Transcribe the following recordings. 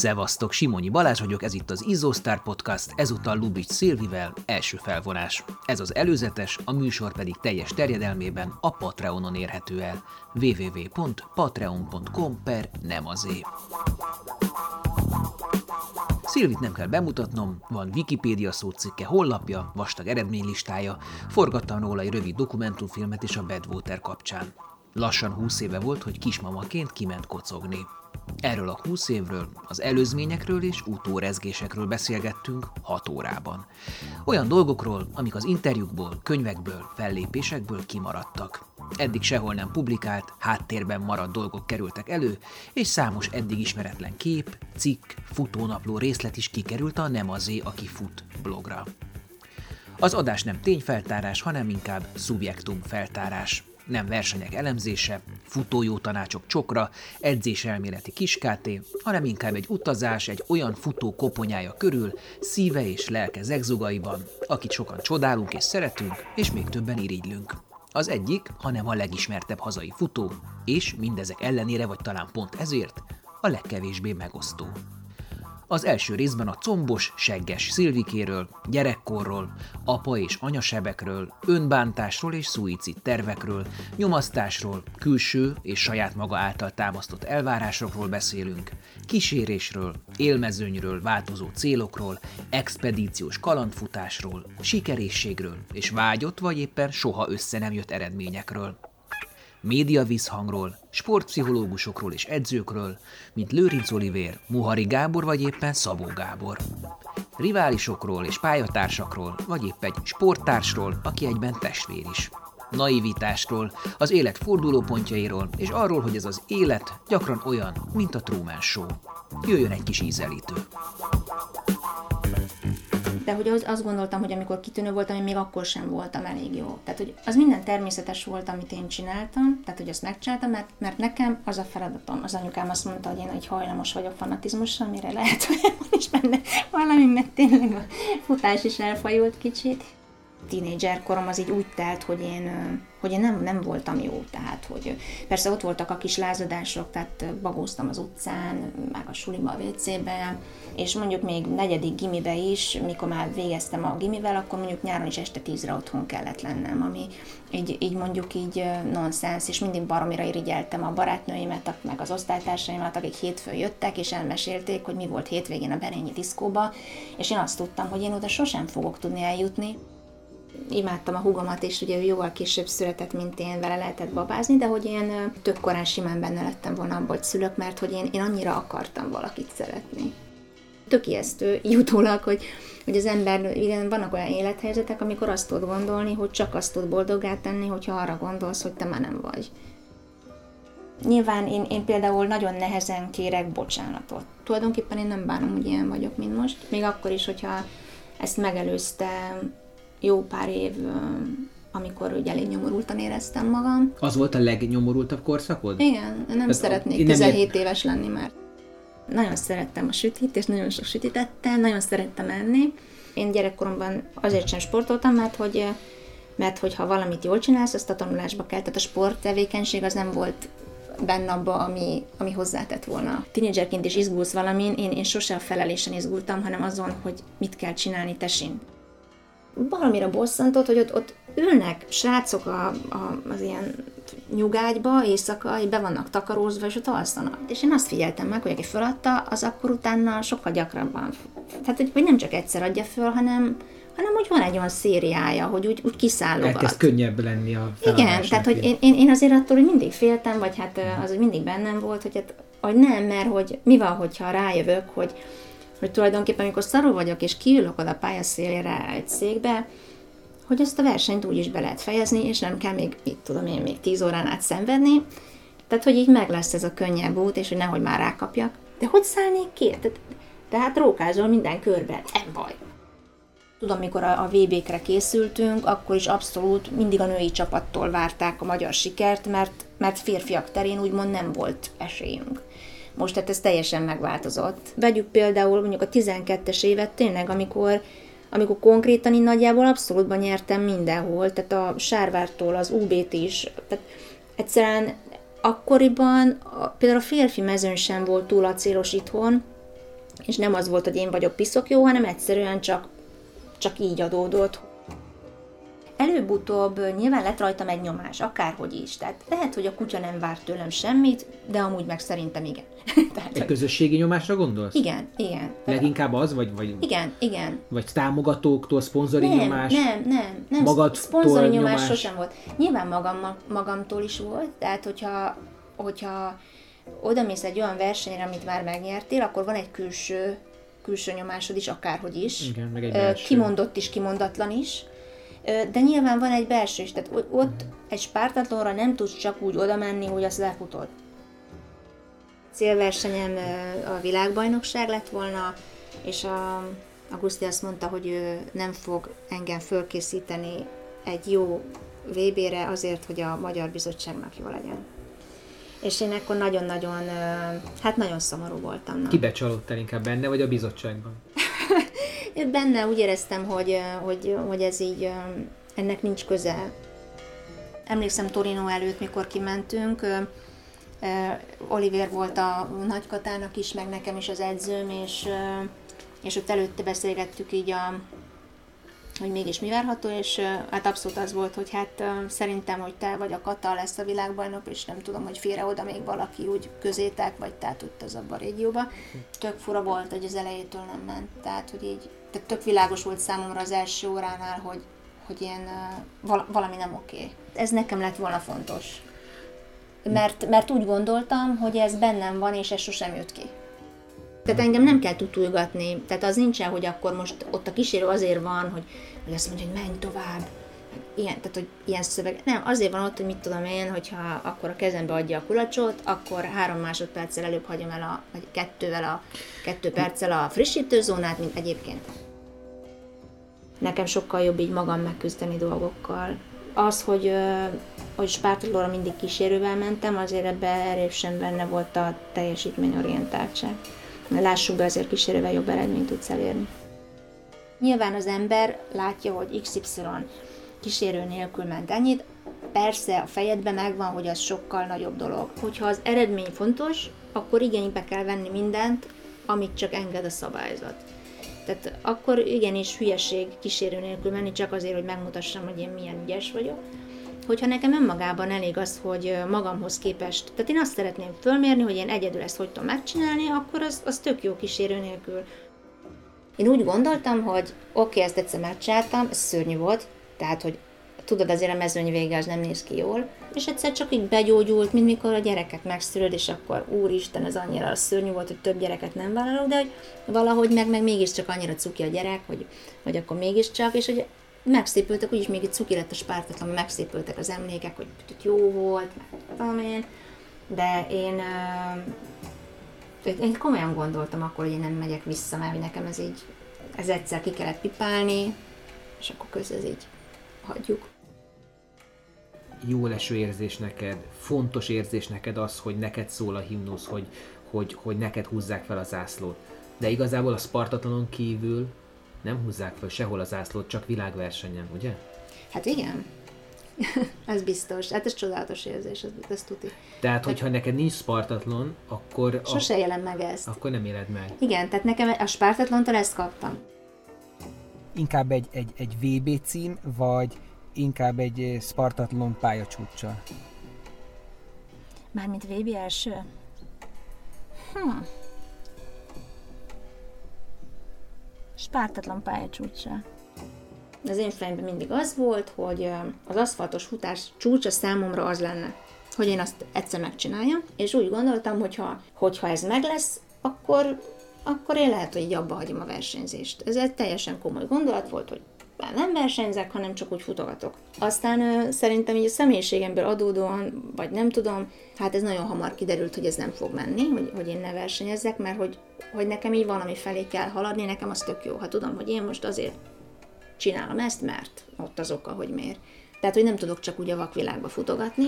Szevasztok, Simonyi Balázs vagyok, ez itt az Izzóstar Podcast, ezúttal Lubics Szilvivel, első felvonás. Ez az előzetes, a műsor pedig teljes terjedelmében a Patreonon érhető el. www.patreon.com per nem azé. Szilvit nem kell bemutatnom, van Wikipédia szócikke, hollapja, vastag eredménylistája, forgattam róla egy rövid dokumentumfilmet is a Badwater kapcsán. Lassan húsz éve volt, hogy kismamaként kiment kocogni. Erről a 20 évről, az előzményekről és utórezgésekről beszélgettünk 6 órában. Olyan dolgokról, amik az interjúkból, könyvekből, fellépésekből kimaradtak. Eddig sehol nem publikált, háttérben maradt dolgok kerültek elő, és számos eddig ismeretlen kép, cikk, futónapló részlet is kikerült a Nem azé, aki fut blogra. Az adás nem tényfeltárás, hanem inkább szubjektum feltárás nem versenyek elemzése, futójó tanácsok csokra, edzés elméleti kiskáté, hanem inkább egy utazás egy olyan futó koponyája körül, szíve és lelke zegzugaiban, akit sokan csodálunk és szeretünk, és még többen irigylünk. Az egyik, hanem a legismertebb hazai futó, és mindezek ellenére, vagy talán pont ezért, a legkevésbé megosztó. Az első részben a combos, segges Szilvikéről, gyerekkorról, apa és anyasebekről, önbántásról és szuicid tervekről, nyomasztásról, külső és saját maga által támasztott elvárásokról beszélünk, kísérésről, élmezőnyről, változó célokról, expedíciós kalandfutásról, sikerességről és vágyott vagy éppen soha össze nem jött eredményekről médiavízhangról, sportpszichológusokról és edzőkről, mint Lőrinc Olivér, Muhari Gábor vagy éppen Szabó Gábor. Riválisokról és pályatársakról, vagy épp egy sporttársról, aki egyben testvér is. Naivitásról, az élet fordulópontjairól, és arról, hogy ez az élet gyakran olyan, mint a Truman Show. Jöjjön egy kis ízelítő de hogy az, azt gondoltam, hogy amikor kitűnő voltam, én még akkor sem voltam elég jó. Tehát, hogy az minden természetes volt, amit én csináltam, tehát, hogy azt megcsináltam, mert, mert nekem az a feladatom. Az anyukám azt mondta, hogy én egy hajlamos vagyok fanatizmussal, amire lehet, hogy van is benne valami, mert tényleg a futás is elfajult kicsit tínédzser korom az így úgy telt, hogy én, hogy én nem, nem voltam jó, tehát hogy persze ott voltak a kis lázadások, tehát bagóztam az utcán, meg a suliba, a WC-be, és mondjuk még negyedik gimibe is, mikor már végeztem a gimivel, akkor mondjuk nyáron is este tízre otthon kellett lennem, ami így, így mondjuk így nonsens, és mindig baromira irigyeltem a barátnőimet, meg az osztálytársaimat, akik hétfőn jöttek, és elmesélték, hogy mi volt hétvégén a Berényi diszkóba, és én azt tudtam, hogy én oda sosem fogok tudni eljutni, imádtam a hugomat, és ugye ő jóval később született, mint én, vele lehetett babázni, de hogy én tök korán simán benne lettem volna abból, hogy szülök, mert hogy én, én annyira akartam valakit szeretni. Tök ijesztő, jutólag, hogy, hogy az ember, igen, vannak olyan élethelyzetek, amikor azt tud gondolni, hogy csak azt tud boldogát tenni, hogyha arra gondolsz, hogy te már nem vagy. Nyilván én, én például nagyon nehezen kérek bocsánatot. Tulajdonképpen én nem bánom, hogy ilyen vagyok, mint most. Még akkor is, hogyha ezt megelőzte jó pár év, amikor ugye elég nyomorultan éreztem magam. Az volt a legnyomorultabb korszakod? Igen, nem Tehát szeretnék 17 nem éves lenni már. Nagyon szerettem a sütit, és nagyon sok sütit ettem, nagyon szerettem enni. Én gyerekkoromban azért sem sportoltam, mert hogy mert hogyha valamit jól csinálsz, azt a tanulásba kell. Tehát a sporttevékenység az nem volt benne abba, ami, ami hozzátett volna. Tínédzserként is izgulsz valamin, én, én sose a felelésen izgultam, hanem azon, hogy mit kell csinálni tesin valamire bosszantott, hogy ott, ott ülnek srácok a, a, az ilyen nyugágyba éjszaka, be vannak takarózva, és ott alszanak. És én azt figyeltem meg, hogy aki feladta, az akkor utána sokkal gyakrabban. Tehát, hogy nem csak egyszer adja föl, hanem, hanem hogy van egy olyan szériája, hogy úgy, úgy kiszállogat. Elkezd könnyebb lenni a Igen, tehát hogy én, én, én azért attól, hogy mindig féltem, vagy hát az, hogy mindig bennem volt, hogy, hát, hogy nem, mert hogy mi van, hogyha rájövök, hogy hogy tulajdonképpen, amikor szarul vagyok, és kiülök oda a pályaszélére egy székbe, hogy ezt a versenyt úgy is be lehet fejezni, és nem kell még, itt tudom én, még tíz órán át szenvedni. Tehát, hogy így meg lesz ez a könnyebb út, és hogy nehogy már rákapjak. De hogy szállnék ki? Tehát, tehát rókázol minden körbe, nem baj. Tudom, mikor a, a VB-kre készültünk, akkor is abszolút mindig a női csapattól várták a magyar sikert, mert, mert férfiak terén úgymond nem volt esélyünk. Most tehát ez teljesen megváltozott. Vegyük például mondjuk a 12-es évet tényleg, amikor amikor konkrétan én nagyjából abszolútban nyertem mindenhol, tehát a Sárvártól az UB-t is, tehát egyszerűen akkoriban a, például a férfi mezőn sem volt túl acélos itthon, És nem az volt, hogy én vagyok piszok jó, hanem egyszerűen csak, csak így adódott, előbb-utóbb nyilván lett rajtam egy nyomás, akárhogy is. Tehát lehet, hogy a kutya nem vár tőlem semmit, de amúgy meg szerintem igen. Tehát, egy közösségi nyomásra gondolsz? Igen, igen. Leginkább az, vagy, vagy Igen, igen. Vagy támogatóktól, szponzori nem, nyomás? Nem, nem, nem. Magadtól szponzori nyomás, nyomás sosem volt. Nyilván magam, magamtól is volt, tehát hogyha, hogyha oda mész egy olyan versenyre, amit már megnyertél, akkor van egy külső, külső nyomásod is, akárhogy is. Igen, meg egy belső. Kimondott is, kimondatlan is de nyilván van egy belső is, tehát ott egy spártatlóra nem tudsz csak úgy oda menni, hogy azt lefutod. Célversenyem a világbajnokság lett volna, és a Augusti azt mondta, hogy ő nem fog engem fölkészíteni egy jó VB-re azért, hogy a Magyar Bizottságnak jó legyen. És én akkor nagyon-nagyon, hát nagyon szomorú voltam. Csalódtál inkább benne, vagy a bizottságban? Benne úgy éreztem, hogy, hogy, hogy ez így, ennek nincs köze. Emlékszem Torino előtt, mikor kimentünk, Oliver volt a nagykatának is, meg nekem is az edzőm, és, és ott előtte beszélgettük így a, hogy mégis mi várható, és hát abszolút az volt, hogy hát szerintem, hogy te vagy a Kata lesz a világbajnok, és nem tudom, hogy félre oda még valaki úgy közétek, vagy tehát ott az abban a régióban. Tök fura volt, hogy az elejétől nem ment, tehát hogy így, tehát tök világos volt számomra az első óránál, hogy, hogy ilyen valami nem oké. Ez nekem lett volna fontos. Mert, mert úgy gondoltam, hogy ez bennem van, és ez sosem jött ki. Tehát engem nem kell tutulgatni, tehát az nincsen, hogy akkor most ott a kísérő azért van, hogy, hogy azt mondja, hogy menj tovább, ilyen, tehát, hogy ilyen szöveg. Nem, azért van ott, hogy mit tudom én, hogyha akkor a kezembe adja a kulacsot, akkor három másodperccel előbb hagyom el a, vagy kettővel a, kettő perccel a frissítőzónát, mint egyébként. Nekem sokkal jobb így magam megküzdeni dolgokkal. Az, hogy, hogy Spártolóra mindig kísérővel mentem, azért ebben erősen benne volt a teljesítményorientáltság lássuk be, azért kísérővel jobb eredményt tudsz elérni. Nyilván az ember látja, hogy XY kísérő nélkül ment ennyit, persze a fejedben megvan, hogy az sokkal nagyobb dolog. Hogyha az eredmény fontos, akkor igénybe kell venni mindent, amit csak enged a szabályzat. Tehát akkor igenis hülyeség kísérő nélkül menni csak azért, hogy megmutassam, hogy én milyen ügyes vagyok hogyha nekem önmagában elég az, hogy magamhoz képest, tehát én azt szeretném fölmérni, hogy én egyedül ezt hogy tudom megcsinálni, akkor az, az tök jó kísérő nélkül. Én úgy gondoltam, hogy oké, okay, ezt egyszer megcsináltam, ez szörnyű volt, tehát, hogy tudod, azért a mezőny vége az nem néz ki jól, és egyszer csak így begyógyult, mint mikor a gyereket megszülöd, és akkor úristen, ez annyira szörnyű volt, hogy több gyereket nem vállalok, de hogy valahogy meg, meg mégiscsak annyira cuki a gyerek, hogy, hogy akkor mégiscsak, és hogy megszépültek, úgyis még egy cuki lett a spártatlan, megszépültek az emlékek, hogy jó volt, meg én, de én, én komolyan gondoltam akkor, hogy én nem megyek vissza, mert nekem ez így, ez egyszer ki kellett pipálni, és akkor közben ez így hagyjuk. Jó leső érzés neked, fontos érzés neked az, hogy neked szól a himnusz, hogy, hogy, hogy neked húzzák fel a zászlót. De igazából a Spartatonon kívül nem húzzák fel sehol az ászlót, csak világversenyen, ugye? Hát igen. ez biztos. Hát ez csodálatos érzés, ez, ez tuti. Tehát, hogyha neked nincs Spartatlon, akkor... Sose a... élem meg ezt. Akkor nem éled meg. Igen, tehát nekem a Spartatlontól ezt kaptam. Inkább egy, egy, egy VB cím, vagy inkább egy eh, Spartatlon pályacsúcsa? Mármint VB első? Hm. spártatlan pályacsúcsa. Az én fejemben mindig az volt, hogy az aszfaltos futás csúcsa számomra az lenne, hogy én azt egyszer megcsináljam, és úgy gondoltam, hogyha, hogyha ez meg lesz, akkor, akkor én lehet, hogy így abba hagyom a versenyzést. Ez egy teljesen komoly gondolat volt, hogy már nem versenyzek, hanem csak úgy futogatok. Aztán szerintem így a személyiségemből adódóan, vagy nem tudom, hát ez nagyon hamar kiderült, hogy ez nem fog menni, hogy, hogy én ne versenyezzek, mert hogy, hogy nekem így valami felé kell haladni, nekem az tök jó. Ha tudom, hogy én most azért csinálom ezt, mert ott az oka, hogy miért. Tehát, hogy nem tudok csak úgy a vakvilágba futogatni,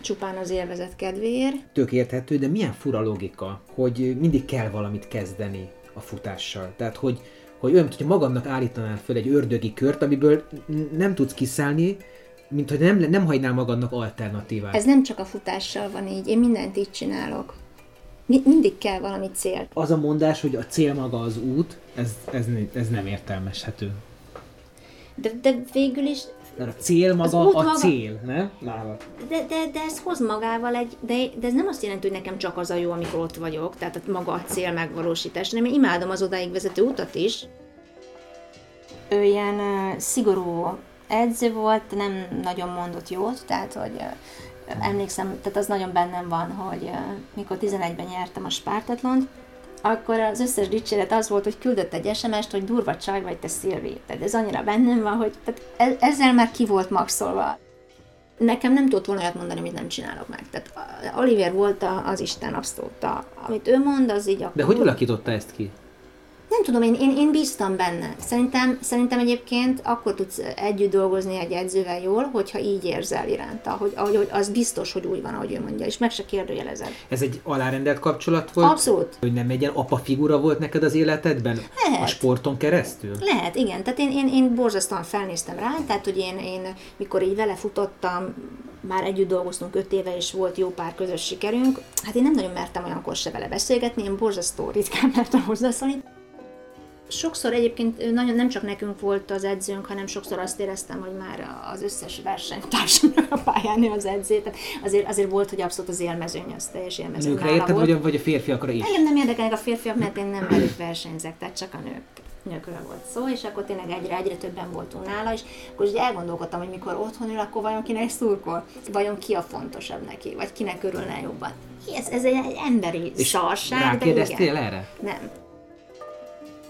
csupán az élvezet kedvéért. Tök érthető, de milyen fura logika, hogy mindig kell valamit kezdeni a futással. Tehát, hogy, hogy olyan, hogyha magadnak állítanál föl egy ördögi kört, amiből nem tudsz kiszállni, mint hogy nem, nem hagynál magadnak alternatívát. Ez nem csak a futással van így, én mindent így csinálok. Mi, mindig kell valami cél. Az a mondás, hogy a cél maga az út, ez, ez, ez nem értelmeshető. De, de végül is mert a cél maga a maga... cél, nem? De, de, de ez hoz magával egy, de, de ez nem azt jelenti, hogy nekem csak az a jó, amikor ott vagyok, tehát maga a cél megvalósítás, hanem én imádom az odáig vezető utat is. Ő ilyen uh, szigorú edző volt, nem nagyon mondott jót, tehát hogy uh, emlékszem, tehát az nagyon bennem van, hogy uh, mikor 11-ben nyertem a Spártatlont, akkor az összes dicséret az volt, hogy küldött egy SMS-t, hogy durva csaj vagy te Szilvi. Tehát ez annyira bennem van, hogy tehát ezzel már ki volt maxolva. Nekem nem tudott volna olyat mondani, amit nem csinálok meg. Tehát Oliver volt az Isten abszolút. Amit ő mond, az így akkor... De hogy alakította ezt ki? Nem tudom, én, én, én bíztam benne. Szerintem, szerintem egyébként akkor tudsz együtt dolgozni egy edzővel jól, hogyha így érzel iránta, hogy, hogy az biztos, hogy úgy van, ahogy ő mondja, és meg se kérdőjelezed. Ez egy alárendelt kapcsolat volt? Abszolút. Hogy nem egy ilyen apa figura volt neked az életedben? Lehet. A sporton keresztül? Lehet, igen. Tehát én, én, én borzasztóan felnéztem rá, tehát hogy én, én mikor így vele futottam, már együtt dolgoztunk öt éve, és volt jó pár közös sikerünk. Hát én nem nagyon mertem olyankor se vele beszélgetni, én borzasztó ritkán mertem hozzászólni. Sokszor egyébként nagyon nem csak nekünk volt az edzőnk, hanem sokszor azt éreztem, hogy már az összes versenytársam a pályán az edző. Tehát azért, azért volt, hogy abszolút az élmezőny, az teljes élmezőny Nőkre érted, vagy, vagy a férfiakra is? Engem nem érdekelnek a férfiak, mert én nem velük versenyzek, tehát csak a nők nőkről volt szó, és akkor tényleg egyre, egyre többen voltunk nála, és akkor ugye elgondolkodtam, hogy mikor otthon ül, akkor vajon kinek szurkol, vajon ki a fontosabb neki, vagy kinek örülne jobban. Ez, ez egy, egy emberi és szarság, de igen. erre? Nem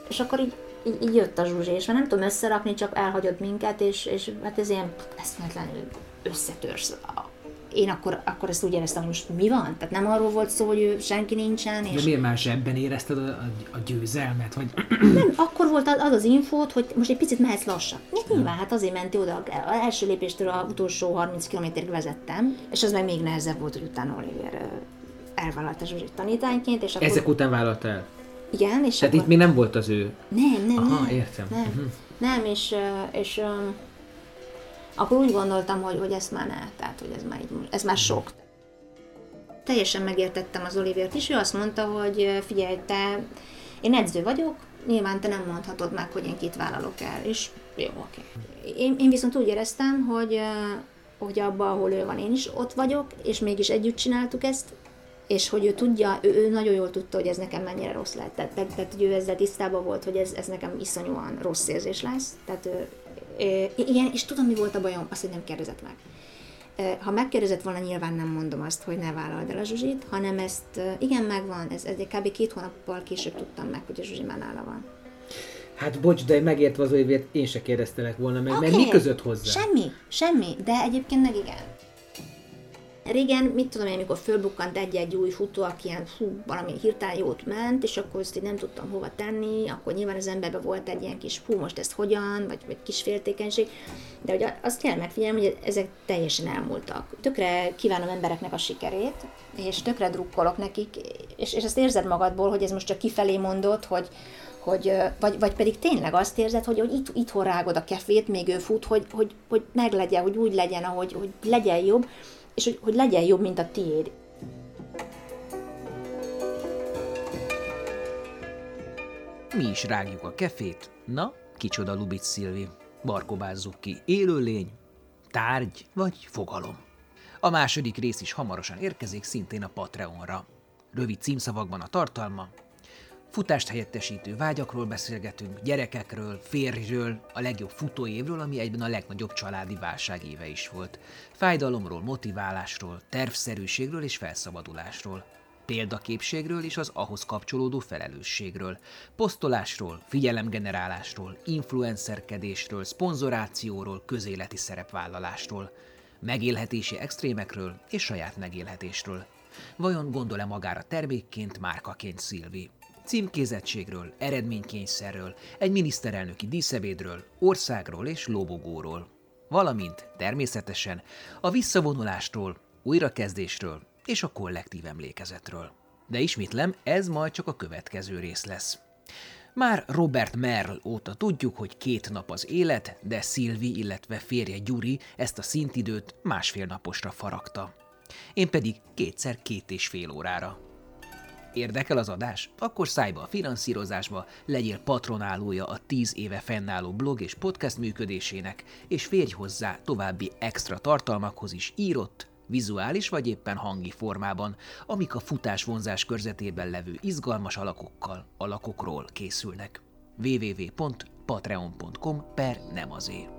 és akkor így, így, így jött a zsuzsi, és már nem tudom összerakni, csak elhagyott minket, és, és hát ez ilyen eszméletlenül összetörsz. Én akkor, akkor ezt úgy éreztem, hogy most mi van? Tehát nem arról volt szó, hogy ő senki nincsen. És... De miért már zsebben érezted a, a, a győzelmet? Vagy... Nem, akkor volt az az infót, hogy most egy picit mehetsz lassan. Ja, nyilván, hát azért menti oda. Az első lépéstől a utolsó 30 kilométerig vezettem, és az meg még nehezebb volt, hogy utána Oliver elvállalta Zsuzsit tanítányként. És akkor... Ezek után vállalta el? Igen, és Tehát akkor... itt még nem volt az ő... Nem, nem, Aha, nem. értem. Nem, uh-huh. nem és, és um, akkor úgy gondoltam, hogy, hogy ez már ne, tehát hogy ez már, így, ez már sok. Teljesen megértettem az Olivért is, ő azt mondta, hogy figyelj, te, én edző vagyok, nyilván te nem mondhatod meg, hogy én kit vállalok el, és jó, oké. Én, én viszont úgy éreztem, hogy, hogy abban, ahol ő van, én is ott vagyok, és mégis együtt csináltuk ezt, és hogy ő tudja, ő, ő nagyon jól tudta, hogy ez nekem mennyire rossz lett. Tehát, tehát, tehát hogy ő ezzel tisztában volt, hogy ez, ez nekem iszonyúan rossz érzés lesz. Tehát ő, igen, és tudom, mi volt a bajom, azt, hogy nem kérdezett meg. Ha megkérdezett volna, nyilván nem mondom azt, hogy ne vállald el a Zsuzsit, hanem ezt, igen, megvan, ez, ez kb. két hónappal később tudtam meg, hogy a Zsuzsi már nála van. Hát bocs, de megértve az évért én se kérdeztelek volna meg, okay. mert mi között hozzá? Semmi, semmi, de egyébként meg igen. Régen, mit tudom én, amikor fölbukkant egy-egy új futó, aki ilyen hú, valami hirtelen jót ment, és akkor ezt így nem tudtam hova tenni, akkor nyilván az emberben volt egy ilyen kis hú, most ezt hogyan, vagy, vagy kis féltékenység, de hogy azt kell megfigyelni, hogy ezek teljesen elmúltak. Tökre kívánom embereknek a sikerét, és tökre drukkolok nekik, és, és ezt érzed magadból, hogy ez most csak kifelé mondott, hogy, hogy, vagy, vagy pedig tényleg azt érzed, hogy, hogy itt, itthon rágod a kefét, még ő fut, hogy, hogy, hogy meglegyen, hogy úgy legyen, ahogy, hogy legyen jobb, és hogy, hogy legyen jobb, mint a tiéd. Mi is rágjuk a kefét. Na, kicsoda Lubic Szilvi. Barkobázzuk ki. Élőlény, tárgy vagy fogalom. A második rész is hamarosan érkezik, szintén a Patreonra. Rövid címszavakban a tartalma, Futást helyettesítő vágyakról beszélgetünk, gyerekekről, férjről, a legjobb futóévről, ami egyben a legnagyobb családi válság éve is volt. Fájdalomról, motiválásról, tervszerűségről és felszabadulásról. Példaképségről és az ahhoz kapcsolódó felelősségről, posztolásról, figyelemgenerálásról, influencerkedésről, szponzorációról, közéleti szerepvállalásról, megélhetési extrémekről és saját megélhetésről. Vajon gondol-e magára termékként, márkaként Szilvi? Címkézettségről, eredménykényszerről, egy miniszterelnöki díszebédről, országról és lobogóról. Valamint természetesen a visszavonulástól, újrakezdésről és a kollektív emlékezetről. De ismétlem, ez majd csak a következő rész lesz. Már Robert Merl óta tudjuk, hogy két nap az élet, de Szilvi, illetve férje Gyuri ezt a szintidőt másfél naposra faragta. Én pedig kétszer két és fél órára. Érdekel az adás? Akkor szállj be a finanszírozásba, legyél patronálója a 10 éve fennálló blog és podcast működésének, és férj hozzá további extra tartalmakhoz is írott, vizuális vagy éppen hangi formában, amik a futás vonzás körzetében levő izgalmas alakokkal, alakokról készülnek. www.patreon.com per nem azért.